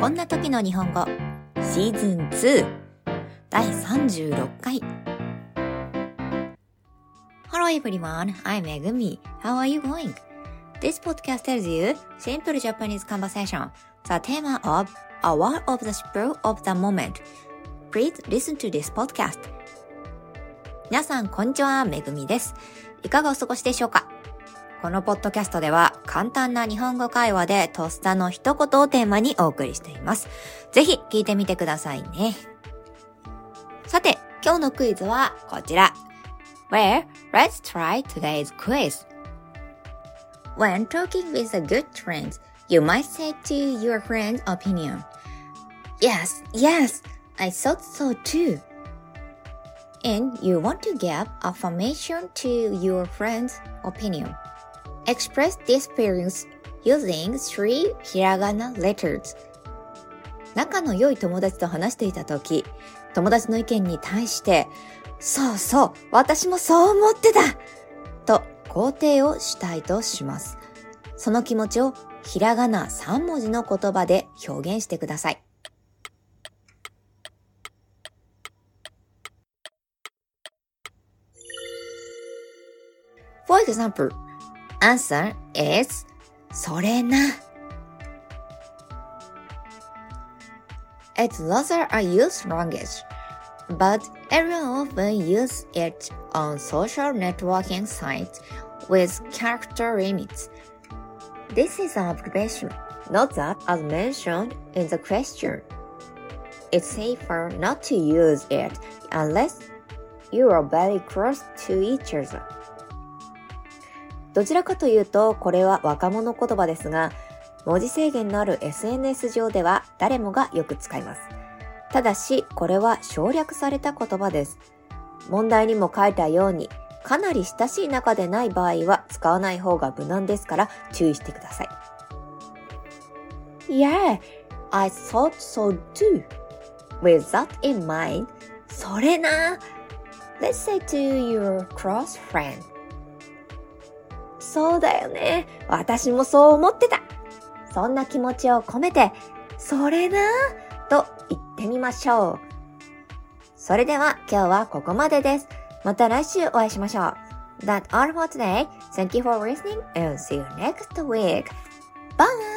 こんな時の日本語シーズン2第36回 Hello everyone, I'm Megumi. How are you going? This podcast tells you simple Japanese conversation, the theme of a word of the spur of the moment. Please listen to this podcast. 皆さん、こんにちは、めぐみです。いかがお過ごしでしょうかこのポッドキャストでは簡単な日本語会話でとっさの一言をテーマにお送りしています。ぜひ聞いてみてくださいね。さて、今日のクイズはこちら。Well, let's try today's quiz. When talking with a good friend, you might say to your friend's opinion, Yes, yes, I thought so too. And you want to give affirmation to your friend's opinion. Express this feelings using three hiragana letters. 仲の良い友達と話していた時、友達の意見に対して、そうそう、私もそう思ってたと肯定をしたいとします。その気持ちをひらがな3文字の言葉で表現してください。For example, answer is それな。It's rather a used language, but everyone often uses it on social networking sites with character limits. This is an observation, not that as mentioned in the question. It's safer not to use it unless you are very close to each other. どちらかというと、これは若者言葉ですが、文字制限のある SNS 上では誰もがよく使います。ただし、これは省略された言葉です。問題にも書いたように、かなり親しい仲でない場合は使わない方が無難ですから注意してください。Yeah, I thought so too. With that in mind, それな。Let's say to your close friend. そうだよね。私もそう思ってた。そんな気持ちを込めて、それなと言ってみましょう。それでは今日はここまでです。また来週お会いしましょう。That's all for today. Thank you for listening and see you next week. Bye!